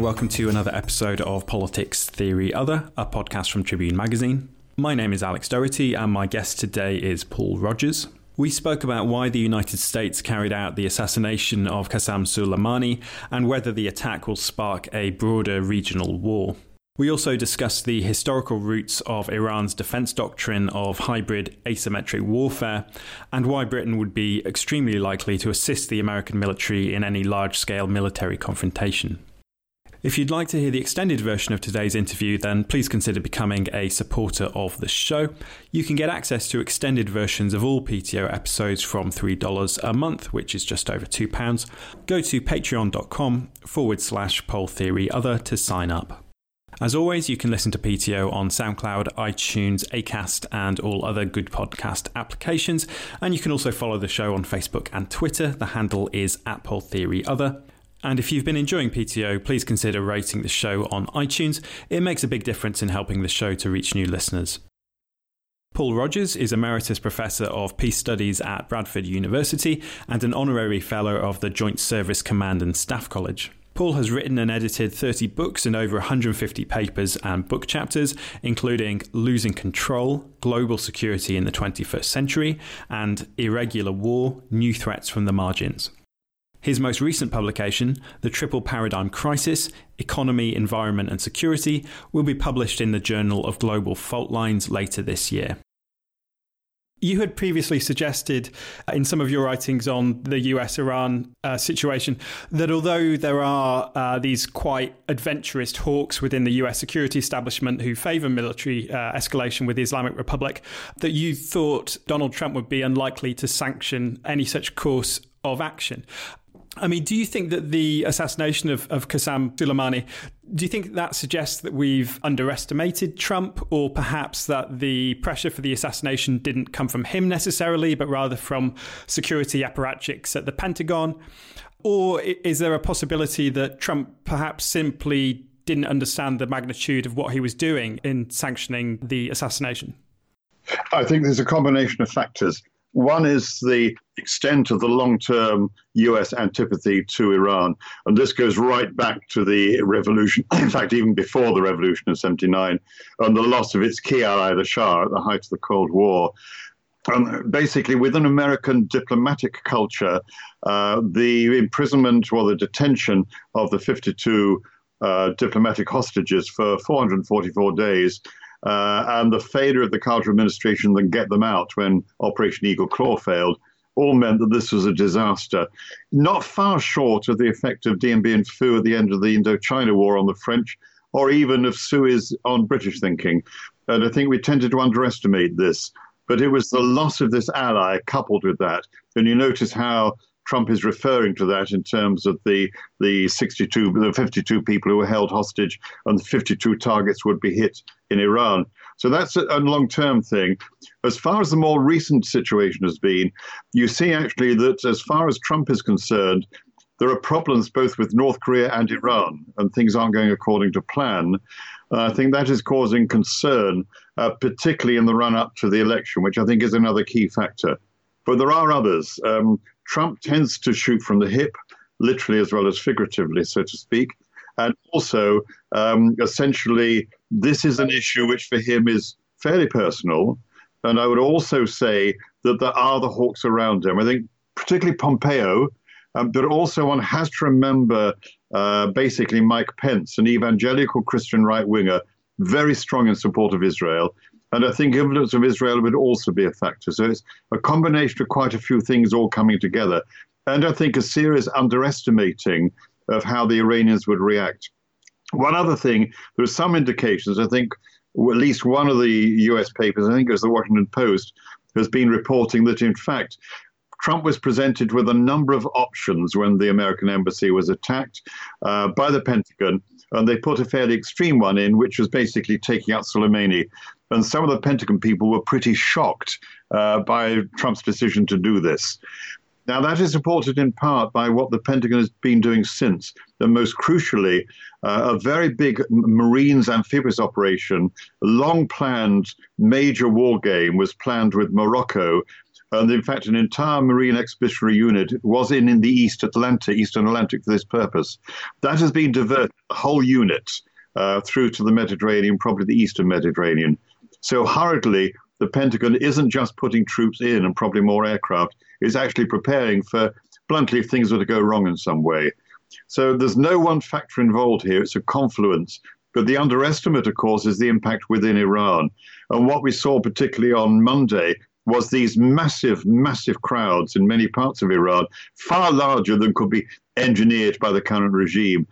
And welcome to another episode of Politics Theory Other, a podcast from Tribune Magazine. My name is Alex Doherty, and my guest today is Paul Rogers. We spoke about why the United States carried out the assassination of Qasem Soleimani and whether the attack will spark a broader regional war. We also discussed the historical roots of Iran's defense doctrine of hybrid asymmetric warfare and why Britain would be extremely likely to assist the American military in any large scale military confrontation. If you'd like to hear the extended version of today's interview, then please consider becoming a supporter of the show. You can get access to extended versions of all PTO episodes from $3 a month, which is just over £2. Go to patreon.com forward slash pol theory other to sign up. As always, you can listen to PTO on SoundCloud, iTunes, Acast, and all other good podcast applications. And you can also follow the show on Facebook and Twitter. The handle is at Pol Theory Other. And if you've been enjoying PTO, please consider rating the show on iTunes. It makes a big difference in helping the show to reach new listeners. Paul Rogers is Emeritus Professor of Peace Studies at Bradford University and an Honorary Fellow of the Joint Service Command and Staff College. Paul has written and edited 30 books and over 150 papers and book chapters, including Losing Control, Global Security in the 21st Century, and Irregular War New Threats from the Margins. His most recent publication, The Triple Paradigm Crisis Economy, Environment and Security, will be published in the Journal of Global Fault Lines later this year. You had previously suggested uh, in some of your writings on the US Iran uh, situation that although there are uh, these quite adventurous hawks within the US security establishment who favor military uh, escalation with the Islamic Republic, that you thought Donald Trump would be unlikely to sanction any such course of action. I mean, do you think that the assassination of, of Qasem Soleimani, do you think that suggests that we've underestimated Trump, or perhaps that the pressure for the assassination didn't come from him necessarily, but rather from security apparatchiks at the Pentagon? Or is there a possibility that Trump perhaps simply didn't understand the magnitude of what he was doing in sanctioning the assassination? I think there's a combination of factors. One is the extent of the long term US antipathy to Iran. And this goes right back to the revolution, in fact, even before the revolution of 79, and the loss of its key ally, the Shah, at the height of the Cold War. Um, basically, within American diplomatic culture, uh, the imprisonment or the detention of the 52 uh, diplomatic hostages for 444 days uh, and the failure of the Carter administration to get them out when Operation Eagle Claw failed all meant that this was a disaster. Not far short of the effect of Dien Bien Phu at the end of the Indochina War on the French, or even of Suez on British thinking. And I think we tended to underestimate this. But it was the loss of this ally coupled with that. And you notice how Trump is referring to that in terms of the the 62, the 52 people who were held hostage, and the 52 targets would be hit in Iran. So that's a, long term thing. As far as the more recent situation has been, you see actually that as far as Trump is concerned, there are problems both with North Korea and Iran, and things aren't going according to plan. Uh, I think that is causing concern, uh, particularly in the run up to the election, which I think is another key factor. But there are others. Um, Trump tends to shoot from the hip, literally as well as figuratively, so to speak. And also, um, essentially, this is an issue which for him is fairly personal. And I would also say that there are the hawks around him. I think particularly Pompeo, um, but also one has to remember uh, basically Mike Pence, an evangelical Christian right winger, very strong in support of Israel. And I think influence of Israel would also be a factor. So it's a combination of quite a few things all coming together. And I think a serious underestimating of how the Iranians would react. One other thing, there are some indications, I think, at least one of the US papers, I think it was the Washington Post, has been reporting that, in fact, Trump was presented with a number of options when the American embassy was attacked uh, by the Pentagon, and they put a fairly extreme one in, which was basically taking out Soleimani. And some of the Pentagon people were pretty shocked uh, by Trump's decision to do this. Now, that is supported in part by what the Pentagon has been doing since, and most crucially, uh, a very big Marines amphibious operation, long planned major war game was planned with Morocco. And in fact, an entire Marine expeditionary unit was in, in the East Atlantic, Eastern Atlantic for this purpose. That has been diverted, the whole unit, uh, through to the Mediterranean, probably the Eastern Mediterranean. So hurriedly, the Pentagon isn't just putting troops in and probably more aircraft, it's actually preparing for, bluntly, if things were to go wrong in some way. So there's no one factor involved here, it's a confluence. But the underestimate, of course, is the impact within Iran. And what we saw, particularly on Monday, was these massive, massive crowds in many parts of Iran, far larger than could be engineered by the current regime,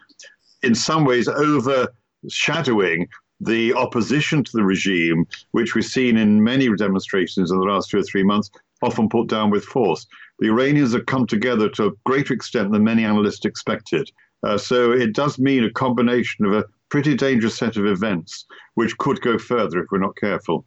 in some ways overshadowing the opposition to the regime, which we've seen in many demonstrations in the last two or three months, often put down with force. The Iranians have come together to a greater extent than many analysts expected. Uh, so it does mean a combination of a pretty dangerous set of events, which could go further if we're not careful.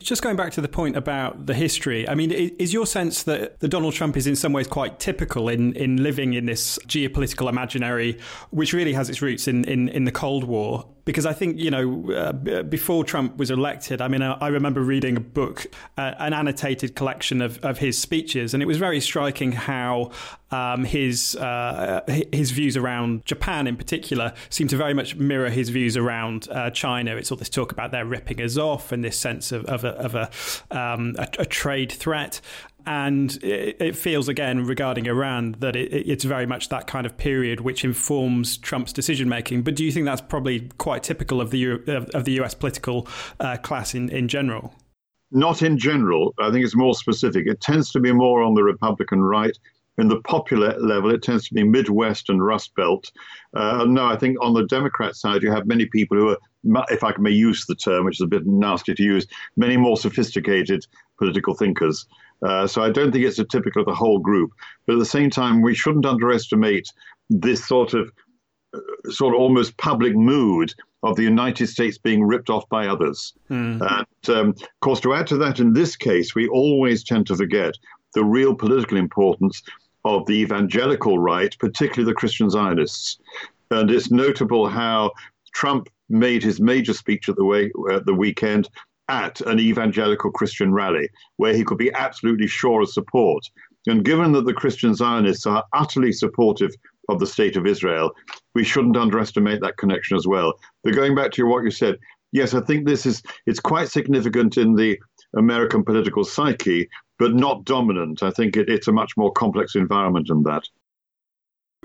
Just going back to the point about the history, I mean, is your sense that, the Donald Trump is in some ways quite typical in, in living in this geopolitical imaginary, which really has its roots in, in, in the Cold War? Because I think you know uh, before Trump was elected, I mean, I, I remember reading a book, uh, an annotated collection of, of his speeches, and it was very striking how um, his uh, his views around Japan in particular seem to very much mirror his views around uh, China. It's all this talk about their ripping us off and this sense of, of a, of a, um, a, a trade threat and it, it, feels again regarding Iran that it, it's very much that kind of period which informs Trump's decision making. But do you think that's probably quite typical of the of, of the U.S. political uh, class in, in general? Not in general. I think it's more specific. It tends to be more on the Republican right. In the popular level, it tends to be Midwest and Rust Belt. Uh, no, I think on the Democrat side, you have many people who are, if I may use the term, which is a bit nasty to use, many more sophisticated political thinkers. Uh, so I don't think it's a typical of the whole group. But at the same time, we shouldn't underestimate this sort of uh, sort of almost public mood of the United States being ripped off by others. Mm. And um, of course, to add to that, in this case, we always tend to forget the real political importance of the evangelical right, particularly the Christian Zionists. And it's notable how Trump made his major speech at the, way, uh, the weekend at an evangelical Christian rally where he could be absolutely sure of support. And given that the Christian Zionists are utterly supportive of the state of Israel, we shouldn't underestimate that connection as well. But going back to what you said, yes, I think this is it's quite significant in the American political psyche, but not dominant. I think it, it's a much more complex environment than that.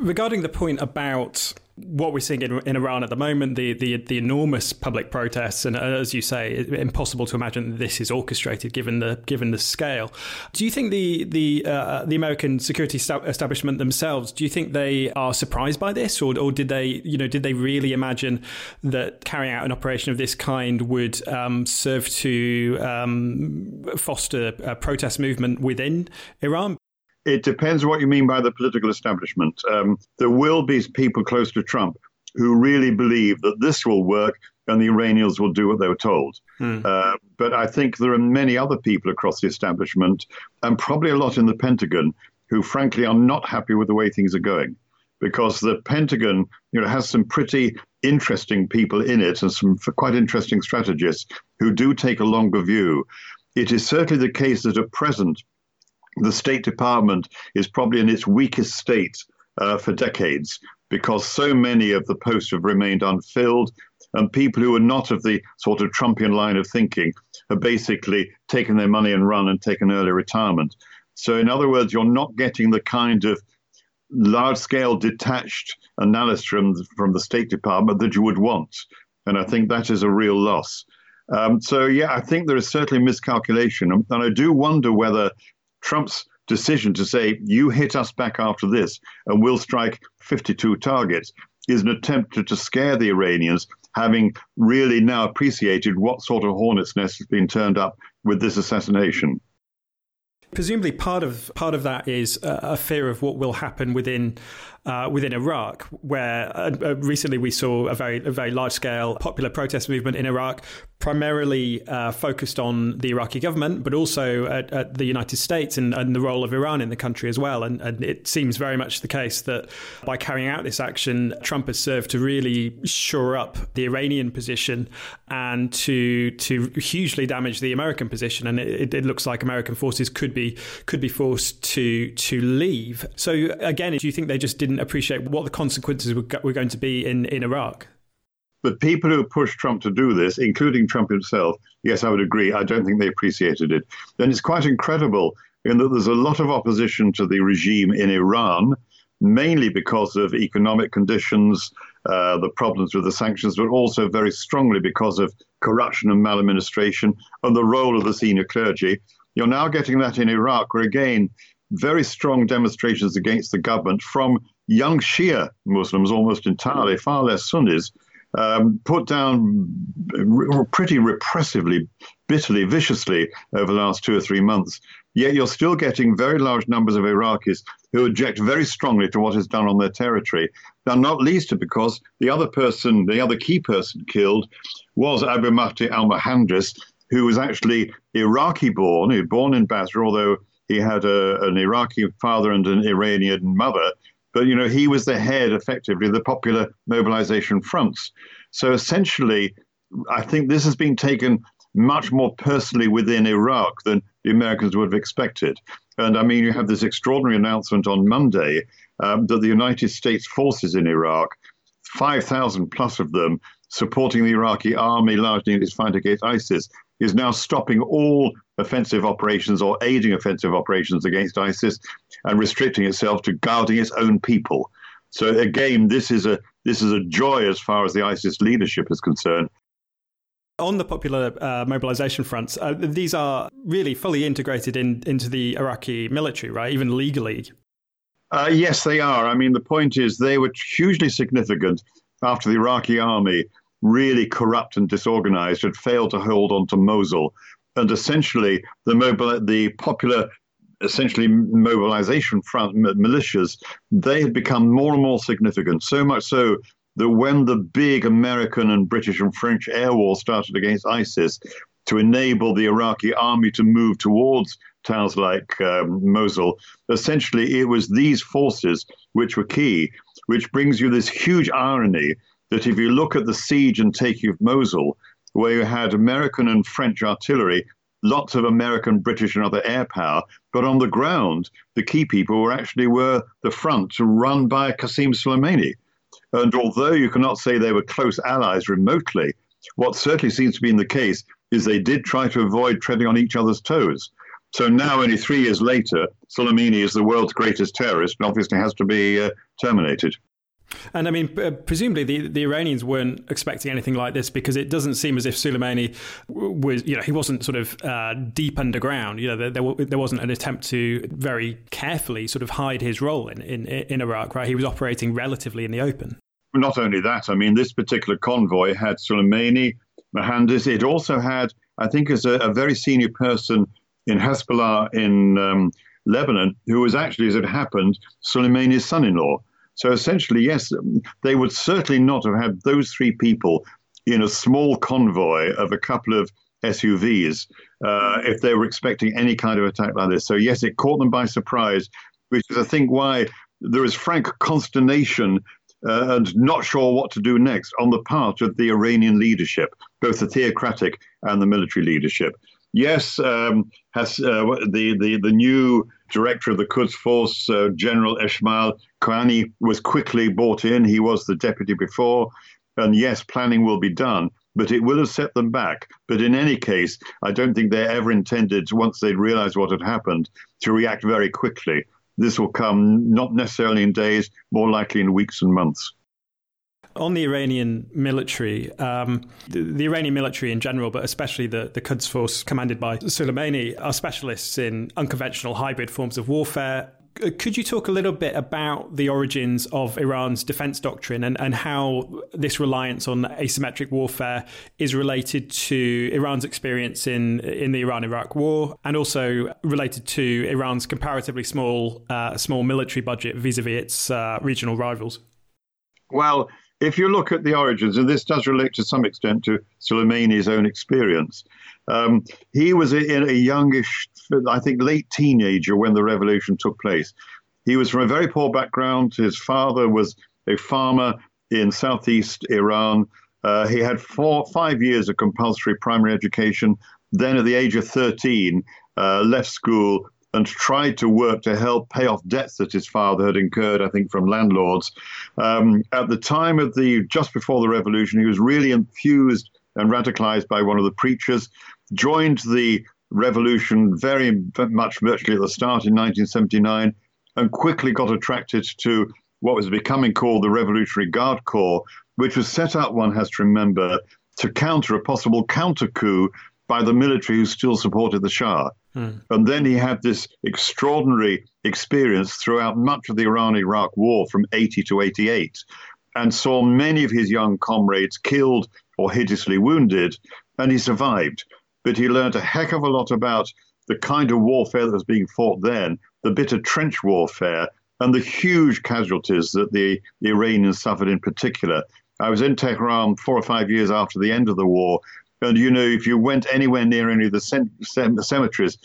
Regarding the point about what we're seeing in, in, Iran at the moment, the, the, the enormous public protests, and as you say, impossible to imagine this is orchestrated given the given the scale. Do you think the the uh, the American security establishment themselves? Do you think they are surprised by this, or or did they you know did they really imagine that carrying out an operation of this kind would um, serve to um, foster a protest movement within Iran? It depends what you mean by the political establishment. Um, there will be people close to Trump who really believe that this will work and the Iranians will do what they were told. Mm. Uh, but I think there are many other people across the establishment, and probably a lot in the Pentagon, who frankly are not happy with the way things are going. Because the Pentagon, you know, has some pretty interesting people in it and some quite interesting strategists who do take a longer view. It is certainly the case that at present the State Department is probably in its weakest state uh, for decades because so many of the posts have remained unfilled, and people who are not of the sort of Trumpian line of thinking have basically taken their money and run and taken early retirement. So, in other words, you're not getting the kind of large scale detached analysis from, from the State Department that you would want. And I think that is a real loss. Um, so, yeah, I think there is certainly miscalculation. And I do wonder whether Trump's decision to say, you hit us back after this, and we'll strike 52 targets, is an attempt to, to scare the Iranians, having really now appreciated what sort of hornet's nest has been turned up with this assassination. Presumably, part of part of that is a fear of what will happen within uh, within Iraq, where uh, uh, recently we saw a very a very large scale popular protest movement in Iraq, primarily uh, focused on the Iraqi government, but also at, at the United States and, and, the role of Iran in the country as well. And, and, it seems very much the case that by carrying out this action, Trump has served to really shore up the Iranian position and to to hugely damage the American position. And it, it looks like American forces could be could be forced to to leave. So again, do you think they just didn't appreciate what the consequences were, were going to be in, in Iraq? But people who pushed Trump to do this, including Trump himself, yes, I would agree. I don't think they appreciated it. And it's quite incredible in that there's a lot of opposition to the regime in Iran, mainly because of economic conditions, uh, the problems with the sanctions, but also very strongly because of corruption and maladministration and the role of the senior clergy. You're now getting that in Iraq, where again, very strong demonstrations against the government from young Shia Muslims, almost entirely, far less Sunnis, um, put down pretty repressively, bitterly, viciously over the last two or three months. Yet you're still getting very large numbers of Iraqis who object very strongly to what is done on their territory. Now, not least because the other person, the other key person killed was Abu Mahdi al Muhandis, who was actually Iraqi born, he was born in Basra, although he had a, an Iraqi father and an Iranian mother. But you know, he was the head, effectively, of the popular mobilization fronts. So essentially, I think this has been taken much more personally within Iraq than the Americans would have expected. And I mean, you have this extraordinary announcement on Monday um, that the United States forces in Iraq, 5,000 plus of them, supporting the Iraqi army largely in its fight against ISIS, is now stopping all offensive operations or aiding offensive operations against ISIS and restricting itself to guarding its own people. So again, this is a this is a joy as far as the ISIS leadership is concerned. On the popular uh, mobilization fronts, uh, these are really fully integrated in, into the Iraqi military, right? Even legally. Uh, yes, they are. I mean, the point is they were hugely significant after the Iraqi army really corrupt and disorganized, had failed to hold on to Mosul. And essentially, the, mobile, the popular essentially mobilization front militias, they had become more and more significant, so much so that when the big American and British and French air war started against ISIS to enable the Iraqi army to move towards towns like um, Mosul, essentially it was these forces which were key, which brings you this huge irony that if you look at the siege and taking of Mosul, where you had American and French artillery, lots of American, British, and other air power, but on the ground, the key people were actually were the front run by Qasem Soleimani. And although you cannot say they were close allies remotely, what certainly seems to be in the case is they did try to avoid treading on each other's toes. So now, only three years later, Soleimani is the world's greatest terrorist and obviously has to be uh, terminated. And I mean, presumably the, the Iranians weren't expecting anything like this because it doesn't seem as if Soleimani was, you know, he wasn't sort of uh, deep underground. You know, there, there, there, wasn't an attempt to very carefully sort of hide his role in, in, in Iraq, right? He was operating relatively in the open. Not only that, I mean, this particular convoy had Soleimani, Mohandes. It also had, I think, as a, a very senior person in Hezbollah in um, Lebanon, who was actually, as it happened, Soleimani's son in law. So essentially, yes, they would certainly not have had those three people in a small convoy of a couple of SUVs uh, if they were expecting any kind of attack like this. So, yes, it caught them by surprise, which is, I think, why there is frank consternation uh, and not sure what to do next on the part of the Iranian leadership, both the theocratic and the military leadership. Yes, um, has uh, the, the the new director of the Quds Force, uh, General Esmail Qaani, was quickly brought in. He was the deputy before, and yes, planning will be done, but it will have set them back. But in any case, I don't think they ever intended, once they'd realized what had happened, to react very quickly. This will come not necessarily in days, more likely in weeks and months. On the Iranian military, um, the, the, Iranian military in general, but especially the, the Quds Force commanded by Soleimani, are specialists in unconventional hybrid forms of warfare could you talk a little bit about the origins of Iran's defense doctrine and, and how this reliance on asymmetric warfare is related to Iran's experience in, in the Iran Iraq war and also related to Iran's comparatively small, uh, small military budget vis a vis its uh, regional rivals? Well, if you look at the origins, and this does relate to some extent to Soleimani's own experience, um, he was in a youngish, I think, late teenager when the revolution took place. He was from a very poor background. His father was a farmer in southeast Iran. Uh, he had four, five years of compulsory primary education. Then, at the age of 13, uh, left school and tried to work to help pay off debts that his father had incurred, I think, from landlords. Um, at the time of the, just before the revolution, he was really infused and radicalized by one of the preachers joined the revolution very much virtually at the start in 1979 and quickly got attracted to what was becoming called the Revolutionary Guard Corps, which was set up, one has to remember, to counter a possible counter coup by the military who still supported the Shah. Hmm. And then he had this extraordinary experience throughout much of the Iran Iraq war from 80 to 88 and saw many of his young comrades killed or hideously wounded, and he survived but he learned a heck of a lot about the kind of warfare that was being fought then, the bitter trench warfare, and the huge casualties that the, the Iranians suffered in particular. I was in Tehran four or five years after the end of the war, and you know, if you went anywhere near any of the cemeteries,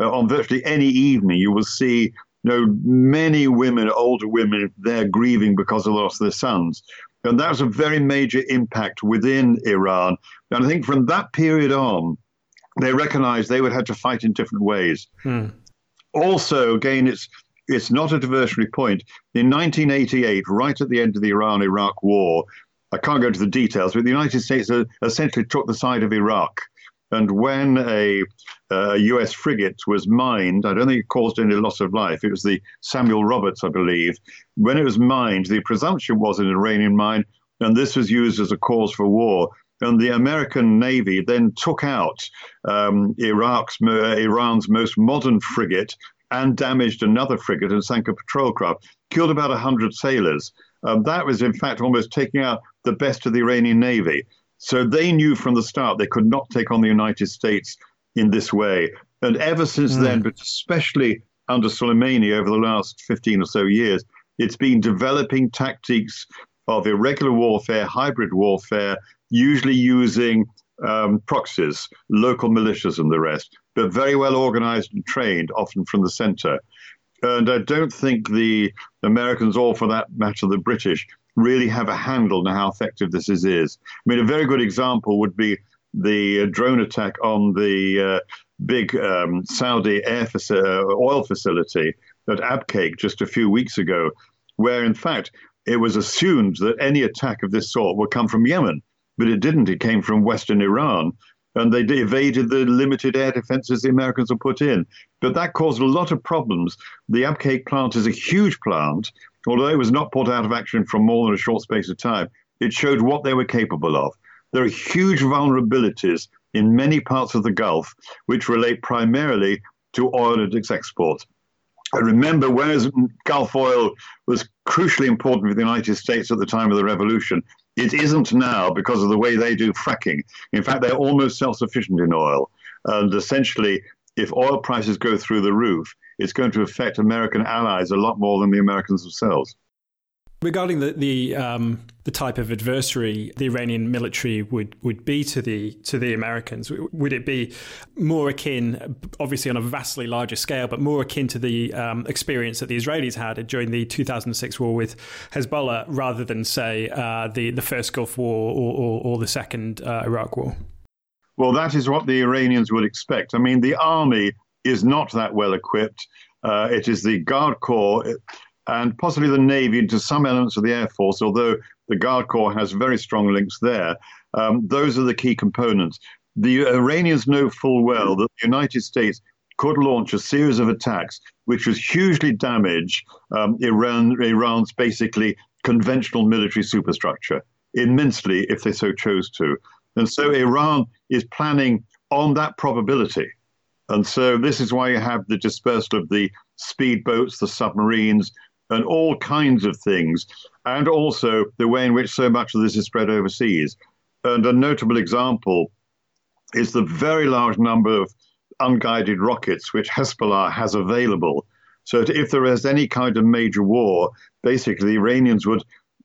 uh, on virtually any evening, you will see you know, many women, older women, there grieving because of the loss of their sons. And that was a very major impact within Iran. And I think from that period on, they recognized they would have to fight in different ways. Hmm. Also, again, it's it's not a diversionary point. In 1988, right at the end of the Iran-Iraq war, I can't go into the details, but the United States essentially took the side of Iraq. And when a, a, U.S. frigate was mined, I don't think it caused any loss of life. It was the Samuel Roberts, I believe. When it was mined, the presumption was an Iranian mine, and this was used as a cause for war and the American Navy then took out um, Iraq's uh, Iran's most modern frigate and damaged another frigate and sank a patrol craft, killed about 100 sailors. Um, that was, in fact, almost taking out the best of the Iranian Navy. So they knew from the start they could not take on the United States in this way. And ever since mm. then, but especially under Soleimani over the last 15 or so years, it's been developing tactics of irregular warfare, hybrid warfare, usually using um, proxies, local militias, and the rest, but very well organized and trained, often from the center. And I don't think the Americans, or for that matter, the British, really have a handle on how effective this is. I mean, a very good example would be the drone attack on the uh, big um, Saudi air faci- uh, oil facility at Abqaiq just a few weeks ago, where in fact it was assumed that any attack of this sort would come from Yemen but it didn't. It came from Western Iran. And they evaded the limited air defenses the Americans had put in. But that caused a lot of problems. The Abqaiq plant is a huge plant. Although it was not put out of action for more than a short space of time, it showed what they were capable of. There are huge vulnerabilities in many parts of the Gulf, which relate primarily to oil and its exports. And remember, whereas Gulf oil was crucially important for the United States at the time of the revolution, it isn't now because of the way they do fracking. In fact, they're almost self sufficient in oil. And essentially, if oil prices go through the roof, it's going to affect American allies a lot more than the Americans themselves. Regarding the the, um, the type of adversary the Iranian military would, would be to the to the Americans, would it be more akin, obviously on a vastly larger scale, but more akin to the um, experience that the Israelis had during the 2006 war with Hezbollah, rather than say uh, the the first Gulf War or, or, or the second uh, Iraq War? Well, that is what the Iranians would expect. I mean, the army is not that well equipped. Uh, it is the Guard Corps and possibly the Navy into some elements of the Air Force, although the Guard Corps has very strong links there. Um, those are the key components. The Iranians know full well that the United States could launch a series of attacks which would hugely damage um, Iran, Iran's basically conventional military superstructure. immensely if they so chose to. And so Iran is planning on that probability. And so this is why you have the dispersal of the speedboats, the submarines, and all kinds of things, and also the way in which so much of this is spread overseas. And a notable example is the very large number of unguided rockets which Hezbollah has available. So if there is any kind of major war, basically the Iranians would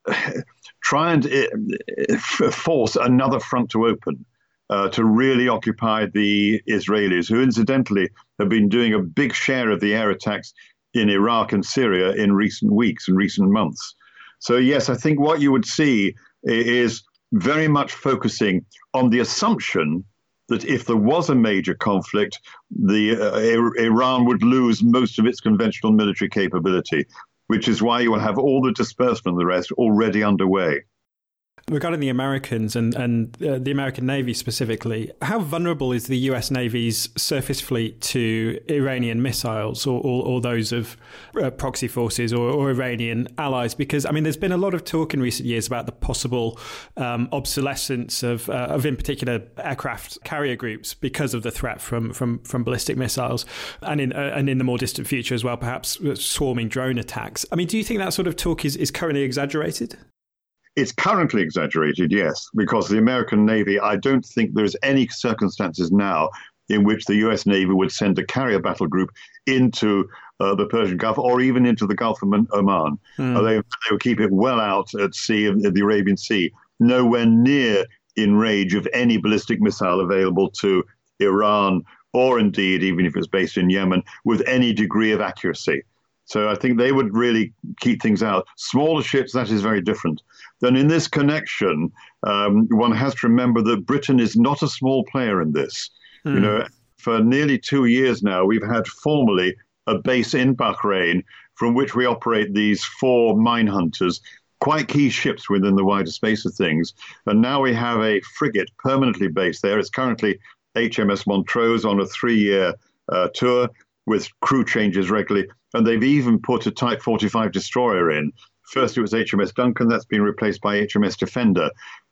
try and uh, force another front to open. Uh, to really occupy the Israelis, who incidentally have been doing a big share of the air attacks in Iraq and Syria in recent weeks and recent months. So, yes, I think what you would see is very much focusing on the assumption that if there was a major conflict, the uh, Iran would lose most of its conventional military capability, which is why you will have all the dispersal and the rest already underway. Regarding the Americans and, and uh, the American Navy specifically, how vulnerable is the US Navy's surface fleet to Iranian missiles or, or, or those of uh, proxy forces or, or, Iranian allies? Because, I mean, there's been a lot of talk in recent years about the possible um, obsolescence of, uh, of, in particular, aircraft carrier groups because of the threat from, from, from ballistic missiles and in, uh, and in the more distant future as well, perhaps uh, swarming drone attacks. I mean, do you think that sort of talk is, is currently exaggerated? It's currently exaggerated, yes, because the American Navy, I don't think there's any circumstances now in which the US Navy would send a carrier battle group into uh, the Persian Gulf or even into the Gulf of Oman. Mm. Uh, they, they would keep it well out at sea, in the Arabian Sea, nowhere near in range of any ballistic missile available to Iran or indeed, even if it's based in Yemen, with any degree of accuracy. So I think they would really keep things out. Smaller ships, that is very different. Then in this connection, um, one has to remember that Britain is not a small player in this. You hmm. know, for nearly two years now, we've had formally a base in Bahrain from which we operate these four mine hunters, quite key ships within the wider space of things. And now we have a frigate permanently based there. It's currently HMS Montrose on a three year uh, tour with crew changes regularly. And they've even put a Type 45 destroyer in. First, it was HMS Duncan, that's been replaced by HMS Defender.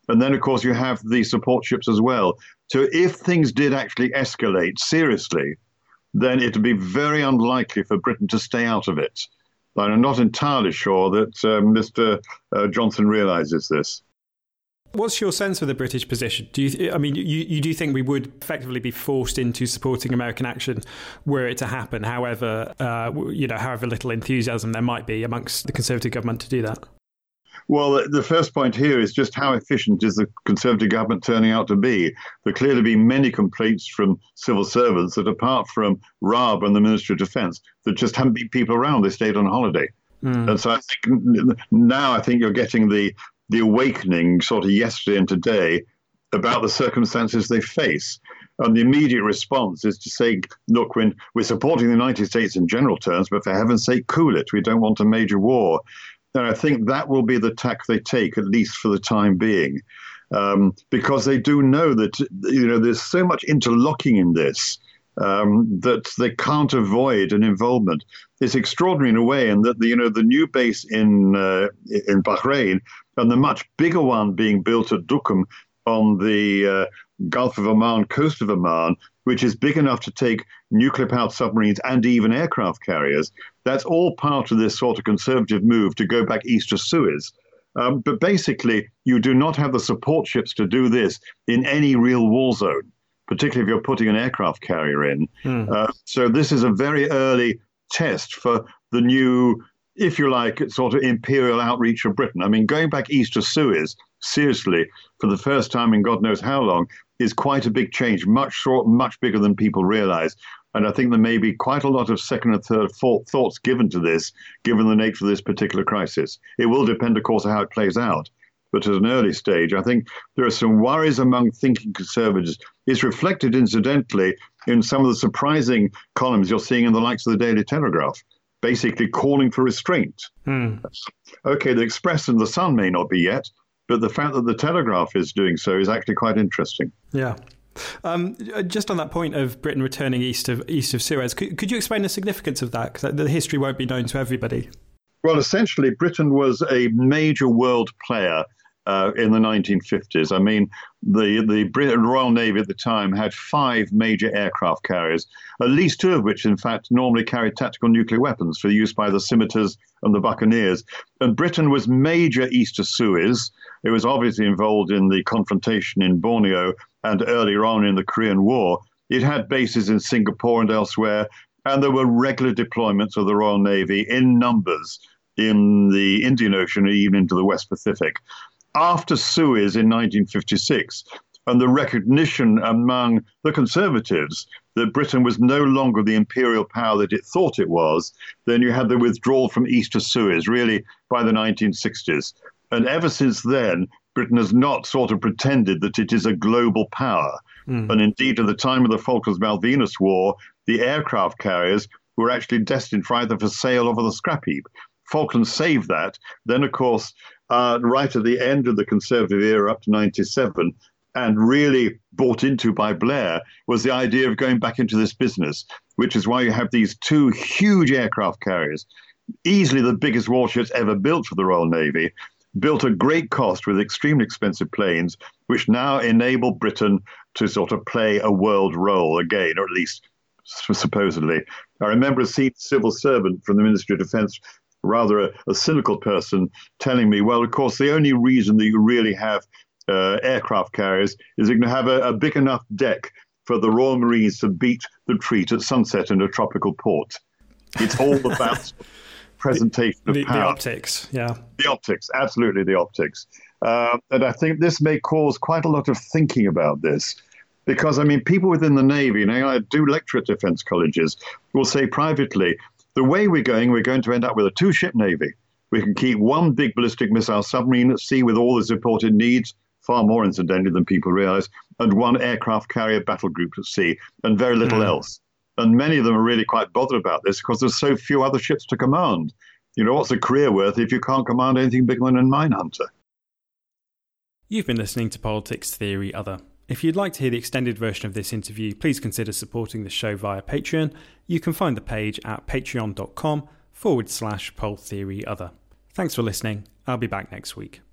And then, of course, you have the support ships as well. So, if things did actually escalate seriously, then it would be very unlikely for Britain to stay out of it. I'm not entirely sure that uh, Mr. Uh, Johnson realizes this. What's your sense of the British position? Do you, I mean, you, you do think we would effectively be forced into supporting American action were it to happen? However, uh, you know, however little enthusiasm there might be amongst the Conservative government to do that. Well, the first point here is just how efficient is the Conservative government turning out to be? There clearly been many complaints from civil servants that, apart from Raab and the Ministry of Defence, there just haven't been people around. They stayed on holiday. Mm. And so I think now I think you're getting the the awakening sort of yesterday and today about the circumstances they face. And the immediate response is to say, look, when we're supporting the United States in general terms, but for heaven's sake, cool it. We don't want a major war. And I think that will be the tack they take, at least for the time being, um, because they do know that you know there's so much interlocking in this um, that they can't avoid an involvement. It's extraordinary in a way, and that the you know the new base in uh, in Bahrain and the much bigger one being built at Duqm on the uh, Gulf of Oman, coast of Oman, which is big enough to take nuclear powered submarines and even aircraft carriers. That's all part of this sort of conservative move to go back east of Suez. Um, but basically, you do not have the support ships to do this in any real war zone, particularly if you're putting an aircraft carrier in. Hmm. Uh, so, this is a very early test for the new if you like, sort of imperial outreach of Britain. I mean, going back east to Suez, seriously, for the first time in God knows how long, is quite a big change, much short, much bigger than people realize. And I think there may be quite a lot of second and third thoughts given to this, given the nature of this particular crisis. It will depend, of course, on how it plays out. But at an early stage, I think there are some worries among thinking conservatives. It's reflected, incidentally, in some of the surprising columns you're seeing in the likes of the Daily Telegraph basically calling for restraint. Hmm. Okay, the Express and the Sun may not be yet, but the fact that the Telegraph is doing so is actually quite interesting. Yeah. Um, just on that point of Britain returning east of east of Suez, could, could you explain the significance of that? Because the history won't be known to everybody. Well, essentially, Britain was a major world player uh, in the 1950s. I mean, the the British Royal Navy at the time had five major aircraft carriers, at least two of which, in fact, normally carried tactical nuclear weapons for use by the scimitars and the buccaneers. And Britain was major east of Suez. It was obviously involved in the confrontation in Borneo and earlier on in the Korean War. It had bases in Singapore and elsewhere, and there were regular deployments of the Royal Navy in numbers in the Indian Ocean even into the West Pacific after Suez in 1956 and the recognition among the conservatives that Britain was no longer the imperial power that it thought it was, then you had the withdrawal from east of Suez, really by the 1960s. And ever since then, Britain has not sort of pretended that it is a global power. Mm. And indeed, at the time of the Falklands Malvinas War, the aircraft carriers were actually destined for either for sale or for the scrap heap. Falklands saved that. Then, of course, uh, right at the end of the Conservative era up to 97 and really bought into by Blair was the idea of going back into this business, which is why you have these two huge aircraft carriers, easily the biggest warships ever built for the Royal Navy, built at great cost with extremely expensive planes, which now enable Britain to sort of play a world role again, or at least supposedly. I remember a senior civil servant from the Ministry of Defense rather a, a, cynical person telling me, well, of course, the only reason that you really have uh, aircraft carriers is you can have a, a, big enough deck for the Royal Marines to beat the treat at sunset in a tropical port. It's all about presentation the, of power. The optics, yeah. The optics, absolutely the optics. Uh, and I think this may cause quite a lot of thinking about this. Because, I mean, people within the Navy, and I do lecture at defense colleges, will say privately, the way we're going, we're going to end up with a two ship Navy. We can keep one big ballistic missile submarine at sea with all the support it needs, far more incidentally than people realize, and one aircraft carrier battle group at sea, and very little mm. else. And many of them are really quite bothered about this because there's so few other ships to command. You know, what's a career worth if you can't command anything bigger than a mine hunter? You've been listening to Politics Theory Other. If you'd like to hear the extended version of this interview, please consider supporting the show via Patreon. You can find the page at patreon.com forward slash pol theory other. Thanks for listening. I'll be back next week.